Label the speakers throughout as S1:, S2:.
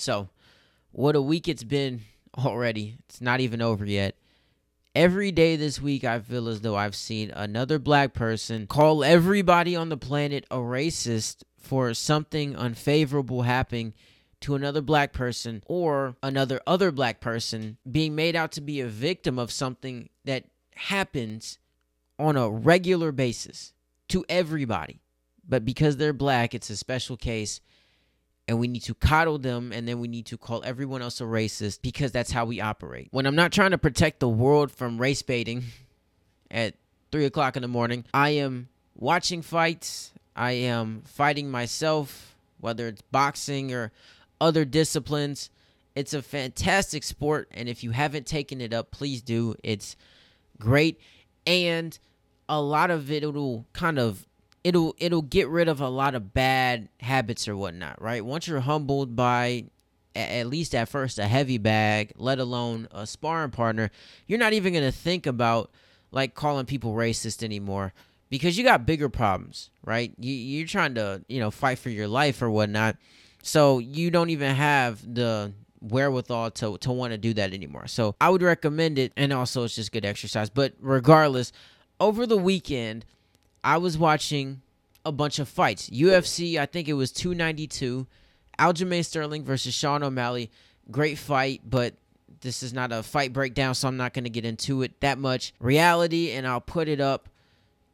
S1: So, what a week it's been already. It's not even over yet. Every day this week, I feel as though I've seen another black person call everybody on the planet a racist for something unfavorable happening to another black person or another other black person being made out to be a victim of something that happens on a regular basis to everybody. But because they're black, it's a special case and we need to coddle them and then we need to call everyone else a racist because that's how we operate. When I'm not trying to protect the world from race baiting at three o'clock in the morning, I am watching fights, I am fighting myself, whether it's boxing or other disciplines. It's a fantastic sport, and if you haven't taken it up, please do. It's great, and a lot of it will kind of it'll it'll get rid of a lot of bad habits or whatnot, right? Once you're humbled by at least at first a heavy bag, let alone a sparring partner, you're not even gonna think about like calling people racist anymore because you got bigger problems, right? You you're trying to you know fight for your life or whatnot, so you don't even have the wherewithal to to want to do that anymore. So I would recommend it, and also it's just good exercise. But regardless, over the weekend I was watching a bunch of fights. UFC, I think it was 292. Aljamain Sterling versus Sean O'Malley. Great fight, but this is not a fight breakdown, so I'm not going to get into it that much. Reality, and I'll put it up,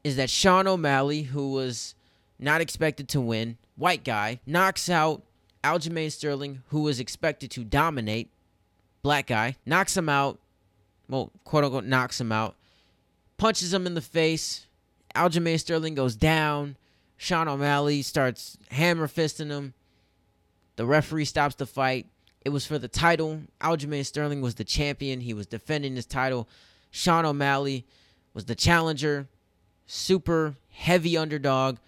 S1: is that Sean O'Malley, who was not expected to win, white guy, knocks out Aljamain Sterling, who was expected to dominate, black guy, knocks him out, well, quote unquote, knocks him out, punches him in the face, Aljamain Sterling goes down. Sean O'Malley starts hammer fisting him. The referee stops the fight. It was for the title. Aljamain Sterling was the champion. He was defending his title. Sean O'Malley was the challenger, super heavy underdog,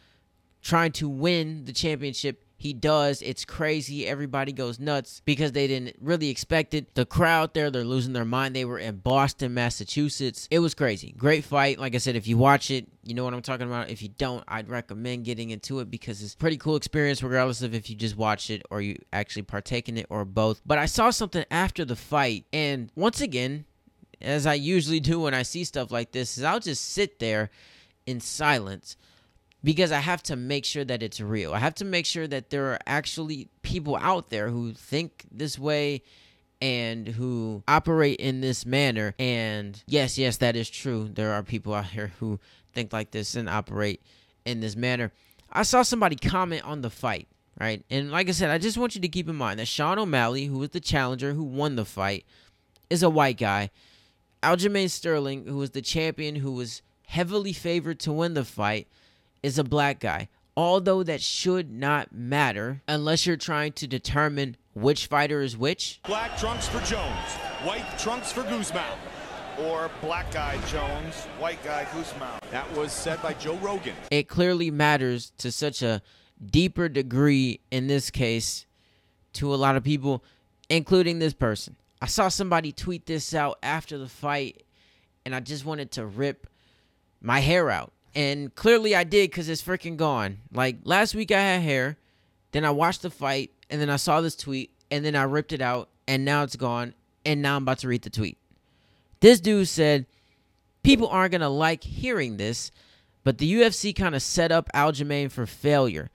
S1: trying to win the championship he does. It's crazy. Everybody goes nuts because they didn't really expect it. The crowd there, they're losing their mind. They were in Boston, Massachusetts. It was crazy. Great fight. Like I said, if you watch it, you know what I'm talking about. If you don't, I'd recommend getting into it because it's pretty cool experience regardless of if you just watch it or you actually partake in it or both. But I saw something after the fight and once again, as I usually do when I see stuff like this, is I'll just sit there in silence because I have to make sure that it's real. I have to make sure that there are actually people out there who think this way and who operate in this manner. And yes, yes, that is true. There are people out here who think like this and operate in this manner. I saw somebody comment on the fight, right? And like I said, I just want you to keep in mind that Sean O'Malley, who was the challenger who won the fight, is a white guy. Aljamain Sterling, who was the champion, who was heavily favored to win the fight, is a black guy. Although that should not matter unless you're trying to determine which fighter is which.
S2: Black trunks for Jones, white trunks for Guzman. Or black guy Jones, white guy Guzman. That was said by Joe Rogan.
S1: It clearly matters to such a deeper degree in this case to a lot of people, including this person. I saw somebody tweet this out after the fight, and I just wanted to rip my hair out. And clearly I did because it's freaking gone. Like last week I had hair, then I watched the fight, and then I saw this tweet, and then I ripped it out, and now it's gone, and now I'm about to read the tweet. This dude said, People aren't going to like hearing this, but the UFC kind of set up Aljamain for failure.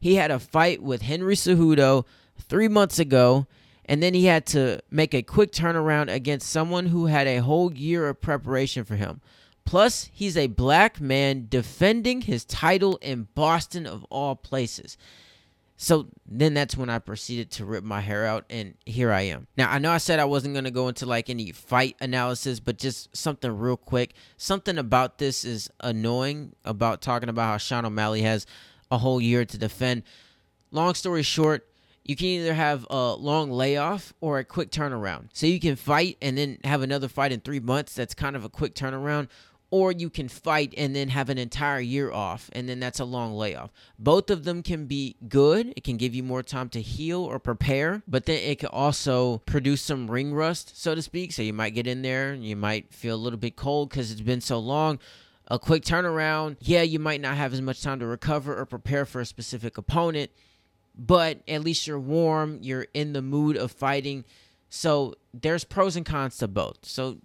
S1: He had a fight with Henry Cejudo three months ago, and then he had to make a quick turnaround against someone who had a whole year of preparation for him. Plus, he's a black man defending his title in Boston, of all places. So then that's when I proceeded to rip my hair out, and here I am. Now, I know I said I wasn't going to go into like any fight analysis, but just something real quick. Something about this is annoying about talking about how Sean O'Malley has a whole year to defend. Long story short, you can either have a long layoff or a quick turnaround. So you can fight and then have another fight in three months. That's kind of a quick turnaround or you can fight and then have an entire year off and then that's a long layoff both of them can be good it can give you more time to heal or prepare but then it can also produce some ring rust so to speak so you might get in there and you might feel a little bit cold because it's been so long a quick turnaround yeah you might not have as much time to recover or prepare for a specific opponent but at least you're warm, you're in the mood of fighting. So there's pros and cons to both. So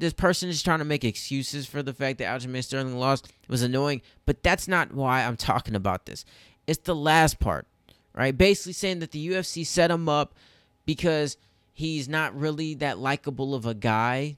S1: this person is trying to make excuses for the fact that Aljamain Sterling lost it was annoying, but that's not why I'm talking about this. It's the last part, right? Basically saying that the UFC set him up because he's not really that likable of a guy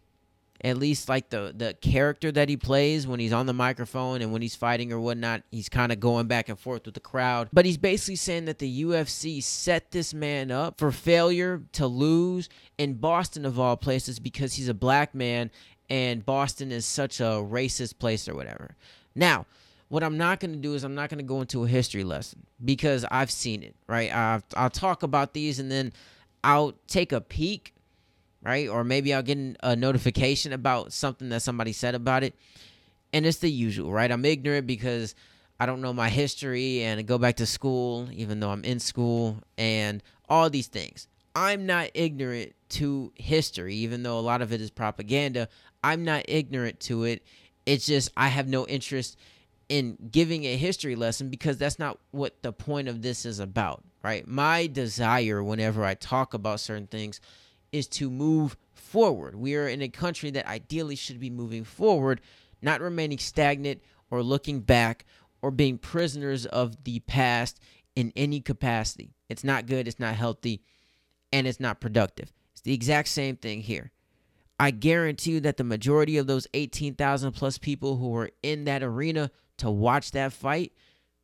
S1: at least like the the character that he plays when he's on the microphone and when he's fighting or whatnot, he's kind of going back and forth with the crowd. But he's basically saying that the UFC set this man up for failure to lose in Boston of all places because he's a black man and Boston is such a racist place or whatever. Now, what I'm not going to do is I'm not going to go into a history lesson because I've seen it, right? I'll, I'll talk about these and then I'll take a peek right? Or maybe I'll get a notification about something that somebody said about it. And it's the usual, right? I'm ignorant because I don't know my history and I go back to school, even though I'm in school, and all these things. I'm not ignorant to history, even though a lot of it is propaganda. I'm not ignorant to it. It's just I have no interest in giving a history lesson because that's not what the point of this is about, right? My desire whenever I talk about certain things is to move forward. We are in a country that ideally should be moving forward, not remaining stagnant or looking back or being prisoners of the past in any capacity. It's not good, it's not healthy, and it's not productive. It's the exact same thing here. I guarantee you that the majority of those 18,000 plus people who were in that arena to watch that fight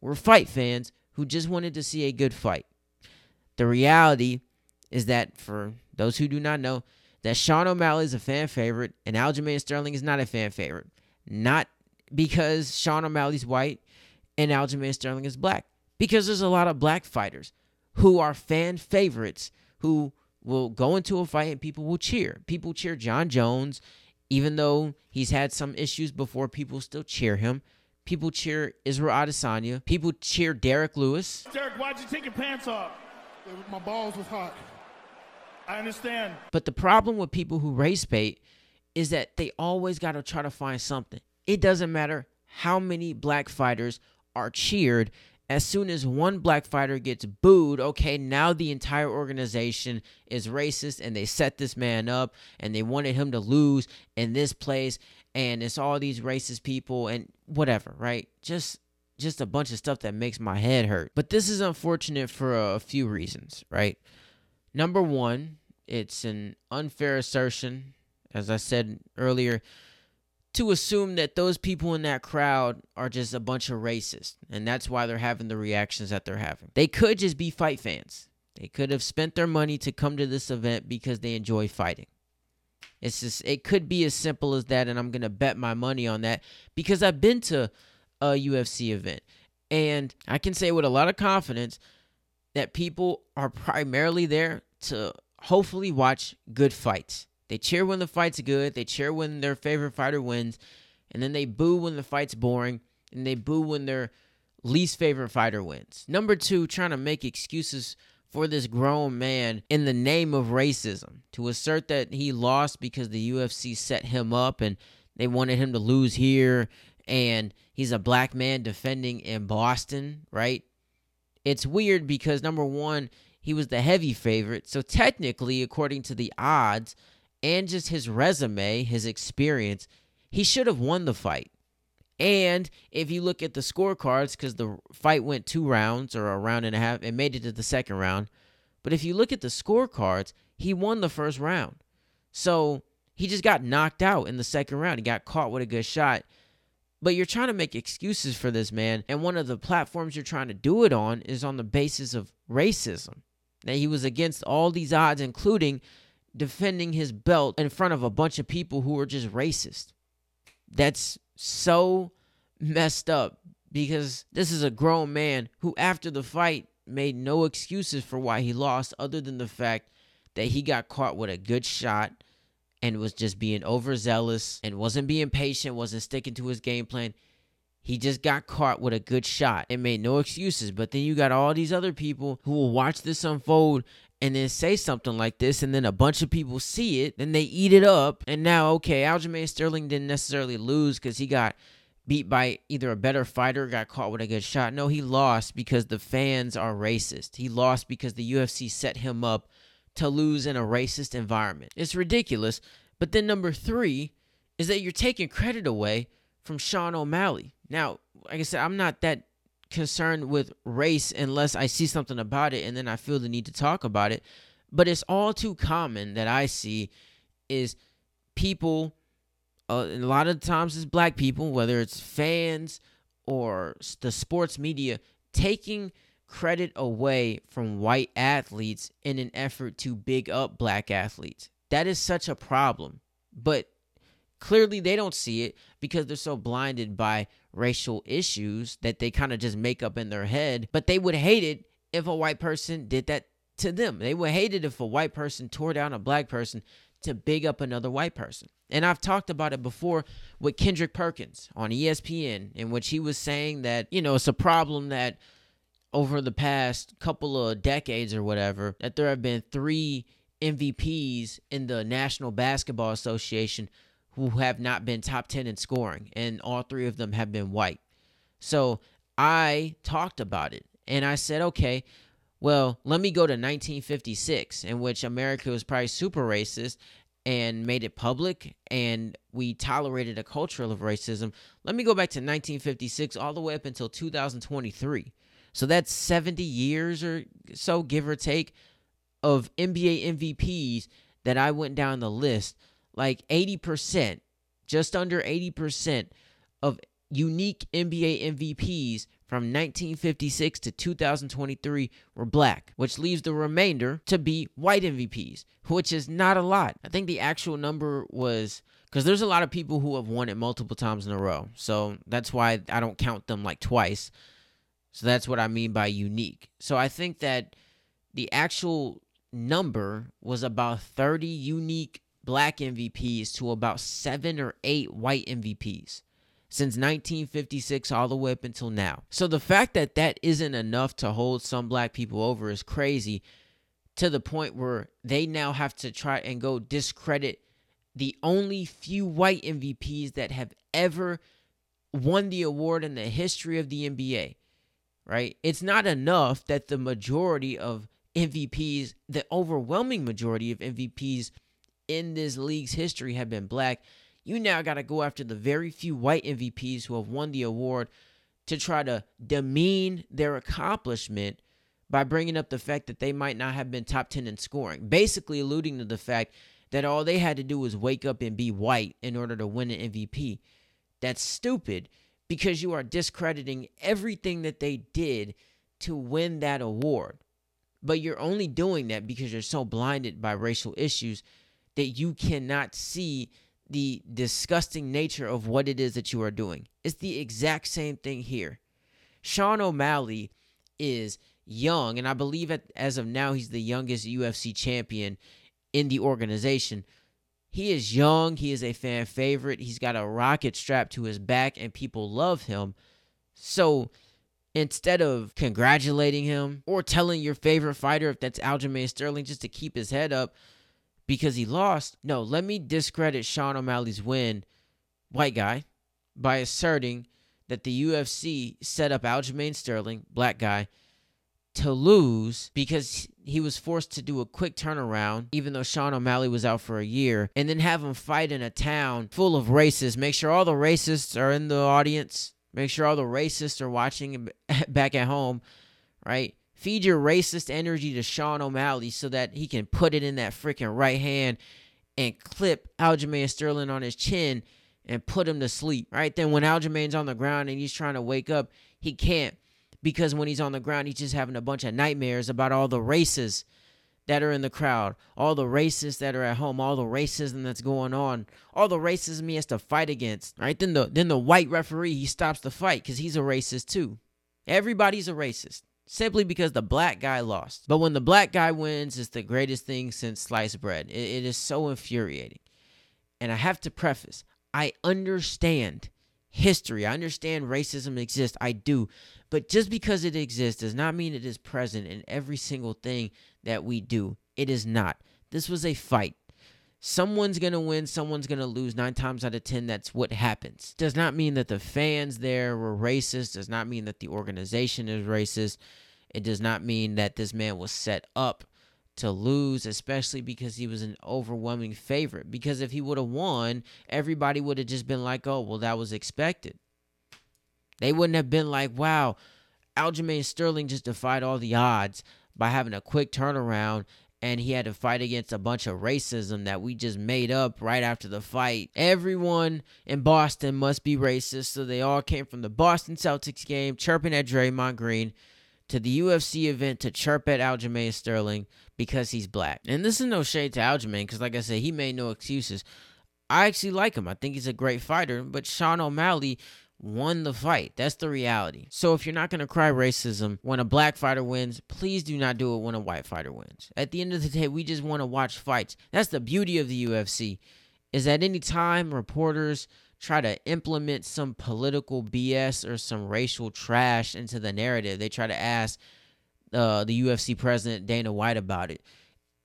S1: were fight fans who just wanted to see a good fight. The reality is that for those who do not know, that Sean O'Malley is a fan favorite and Aljamain Sterling is not a fan favorite. Not because Sean O'Malley's white and Aljamain Sterling is black. Because there's a lot of black fighters who are fan favorites who will go into a fight and people will cheer. People cheer Jon Jones, even though he's had some issues before, people still cheer him. People cheer Israel Adesanya. People cheer Derrick Lewis.
S3: Derek, why'd you take your pants off?
S4: My balls was hot.
S3: I understand.
S1: But the problem with people who race bait is that they always got to try to find something. It doesn't matter how many black fighters are cheered. As soon as one black fighter gets booed, okay, now the entire organization is racist and they set this man up and they wanted him to lose in this place and it's all these racist people and whatever, right? Just just a bunch of stuff that makes my head hurt. But this is unfortunate for a few reasons, right? Number one, it's an unfair assertion, as I said earlier, to assume that those people in that crowd are just a bunch of racists, and that's why they're having the reactions that they're having. They could just be fight fans. They could have spent their money to come to this event because they enjoy fighting. It's just it could be as simple as that, and I'm gonna bet my money on that because I've been to a UFC event, and I can say with a lot of confidence that people are primarily there to hopefully watch good fights. They cheer when the fight's good, they cheer when their favorite fighter wins, and then they boo when the fight's boring, and they boo when their least favorite fighter wins. Number two, trying to make excuses for this grown man in the name of racism to assert that he lost because the UFC set him up and they wanted him to lose here and he's a black man defending in Boston, right? It's weird because number one, he was the heavy favorite. So technically, according to the odds and just his resume, his experience, he should have won the fight. And if you look at the scorecards, because the fight went two rounds or a round and a half, it made it to the second round. But if you look at the scorecards, he won the first round. So he just got knocked out in the second round. He got caught with a good shot. But you're trying to make excuses for this man. And one of the platforms you're trying to do it on is on the basis of racism that he was against all these odds, including defending his belt in front of a bunch of people who were just racist. That's so messed up because this is a grown man who, after the fight, made no excuses for why he lost other than the fact that he got caught with a good shot and was just being overzealous and wasn't being patient, wasn't sticking to his game plan. He just got caught with a good shot and made no excuses. But then you got all these other people who will watch this unfold and then say something like this, and then a bunch of people see it, then they eat it up. And now, okay, Aljamain Sterling didn't necessarily lose because he got beat by either a better fighter got caught with a good shot. No, he lost because the fans are racist. He lost because the UFC set him up to lose in a racist environment. It's ridiculous. But then number three is that you're taking credit away from Sean O'Malley. Now, like I said, I'm not that concerned with race unless I see something about it and then I feel the need to talk about it. But it's all too common that I see is people, uh, a lot of times it's black people, whether it's fans or the sports media, taking credit away from white athletes in an effort to big up black athletes. That is such a problem. But clearly they don't see it because they're so blinded by racial issues that they kind of just make up in their head. But they would hate it if a white person did that to them. They would hate it if a white person tore down a black person to big up another white person. And I've talked about it before with Kendrick Perkins on ESPN, in which he was saying that, you know, it's a problem that over the past couple of decades or whatever, that there have been three MVPs in the National Basketball Association who have not been top 10 in scoring, and all three of them have been white. So I talked about it and I said, okay, well, let me go to 1956, in which America was probably super racist and made it public, and we tolerated a culture of racism. Let me go back to 1956 all the way up until 2023. So that's 70 years or so, give or take, of NBA MVPs that I went down the list. Like 80%, just under 80% of unique NBA MVPs from 1956 to 2023 were black, which leaves the remainder to be white MVPs, which is not a lot. I think the actual number was because there's a lot of people who have won it multiple times in a row. So that's why I don't count them like twice. So that's what I mean by unique. So I think that the actual number was about 30 unique black MVPs to about seven or eight white MVPs since 1956 all the way up until now. So the fact that that isn't enough to hold some black people over is crazy to the point where they now have to try and go discredit the only few white MVPs that have ever won the award in the history of the NBA. Right? It's not enough that the majority of MVPs, the overwhelming majority of MVPs in this league's history have been black you now got to go after the very few white MVPs who have won the award to try to demean their accomplishment by bringing up the fact that they might not have been top 10 in scoring, basically alluding to the fact that all they had to do was wake up and be white in order to win an MVP. That's stupid because you are discrediting everything that they did to win that award. But you're only doing that because you're so blinded by racial issues that you cannot see the disgusting nature of what it is that you are doing. It's the exact same thing here. Sean O'Malley is young, and I believe at, as of now, he's the youngest UFC champion in the organization. He is young, he is a fan favorite, he's got a rocket strapped to his back, and people love him. So instead of congratulating him or telling your favorite fighter, if that's Aljamain Sterling, just to keep his head up, because he lost. No, let me discredit Sean O'Malley's win, white guy, by asserting that the UFC set up Aljamain Sterling, black guy, to lose because he was forced to do a quick turnaround, even though Sean O'Malley was out for a year, and then have him fight in a town full of racists. Make sure all the racists are in the audience. Make sure all the racists are watching back at home, right? Feed your racist energy to Sean O'Malley so that he can put it in that freaking right hand and clip Aljamain Sterling on his chin and put him to sleep. Right then, when Aljamain's on the ground and he's trying to wake up, he can't because when he's on the ground, he's just having a bunch of nightmares about all the races that are in the crowd, all the racists that are at home, all the racism that's going on, all the racism he has to fight against. Right then, the then the white referee he stops the fight because he's a racist too. Everybody's a racist simply because the black guy lost. But when the black guy wins, it's the greatest thing since sliced bread. it, it is so infuriating. And I have to preface I understand history, I understand racism exists. I do. But just because it exists does not mean it is present in every single thing that we do. It is not. This was a fight. Someone's going to win, someone's going to lose. Nine times out of 10, that's what happens. Does not mean that the fans there were racist, does not mean that the organization is racist. It does not mean that this man was set up to lose, especially because he was an overwhelming favorite. Because if he would have won, everybody would have just been like, oh, well, that was expected. They wouldn't have been like, wow, Aljamain Sterling just defied all the odds by having a quick turnaround and he had to fight against a bunch of racism that we just made up right after the fight. Everyone in Boston must be racist, so they all came from the Boston Celtics game chirping at Draymond Green to the UFC event to chirp at Aljamain Sterling because he's black. And this is no shade to Aljamain because, like I said, he made no excuses. I actually like him. I think he's a great fighter, but Sean O'Malley won the fight. That's the reality. So if you're not going to cry racism when a black fighter wins, please do not do it when a white fighter wins. At the end of the day, we just want to watch fights. That's the beauty of the UFC. Is at any time reporters try to implement some political BS or some racial trash into the narrative. They try to ask uh, the UFC president Dana White about it.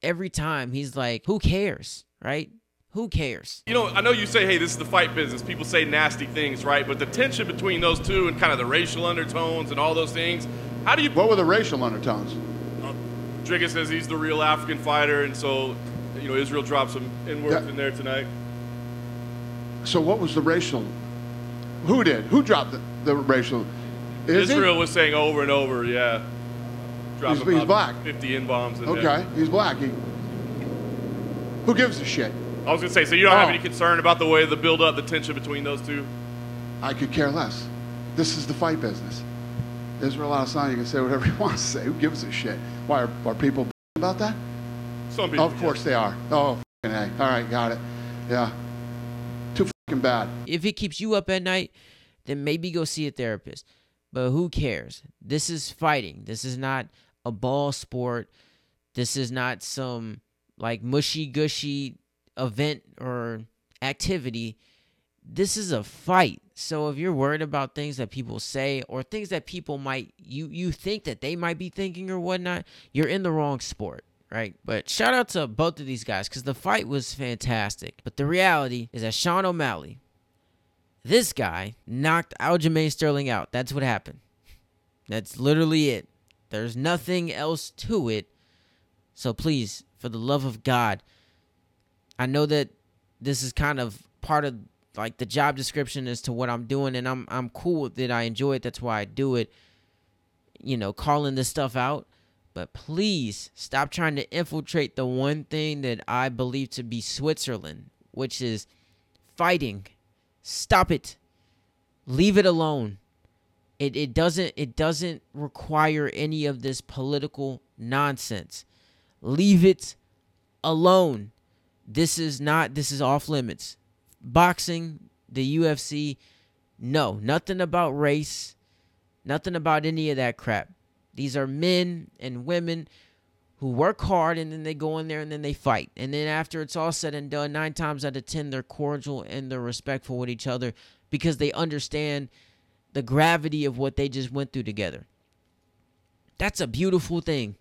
S1: Every time he's like, "Who cares?" Right? Who cares?
S5: You know, I know you say, hey, this is the fight business. People say nasty things, right? But the tension between those two and kind of the racial undertones and all those things, how do you.
S4: What were the racial undertones?
S5: Uh, Dricus says he's the real African fighter, and so, you know, Israel drops some N words
S4: Yeah.
S5: in there tonight.
S4: So what was the racial? Who did? Who dropped the, the racial? Is it?
S5: Israel was saying over and over, yeah. Drop
S4: He's- he's black.
S5: 50 N bombs in
S4: Okay, he's black. He, who gives a shit?
S5: I was going to say, so you don't have
S4: Oh.
S5: any concern about the way the build up, the tension between those two?
S4: I could care less. This is the fight business. Israel Adesanya, you can say whatever you want to say. Who gives a shit? Why are, are people about that?
S5: Some people.
S4: of course they are. Oh. All right, got it. Yeah. Bad.
S1: if it keeps you up at night, then maybe go see a therapist. But who cares? This is fighting. This is not a ball sport. This is not some like mushy gushy event or activity. This is a fight. So if you're worried about things that people say or things that people might you you think that they might be thinking or whatnot, you're in the wrong sport right? But shout out to both of these guys because the fight was fantastic. But the reality is that Sean O'Malley, this guy, knocked Aljamain Sterling out. That's what happened. That's literally it. There's nothing else to it. So please, for the love of God, I know that this is kind of part of like the job description as to what I'm doing, and I'm I'm cool with it. I enjoy it. That's why I do it. You know, calling this stuff out. But please stop trying to infiltrate the one thing that I believe to be Switzerland, which is fighting. Stop it. Leave it alone. It it doesn't it doesn't require any of this political nonsense. Leave it alone. This is not this is off limits. Boxing, the UFC, no, nothing about race, nothing about any of that crap. These are men and women who work hard and then they go in there and then they fight. And then after it's all said and done, nine times out of ten, they're cordial and they're respectful with each other because they understand the gravity of what they just went through together. That's a beautiful thing.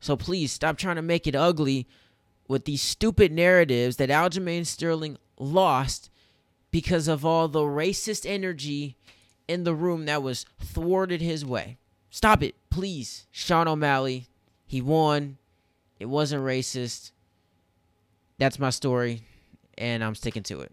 S1: So please stop trying to make it ugly with these stupid narratives that Aljamain Sterling lost because of all the racist energy in the room that was thwarted his way. Stop it, please. Sean O'Malley, he won. It wasn't racist. That's my story, and I'm sticking to it.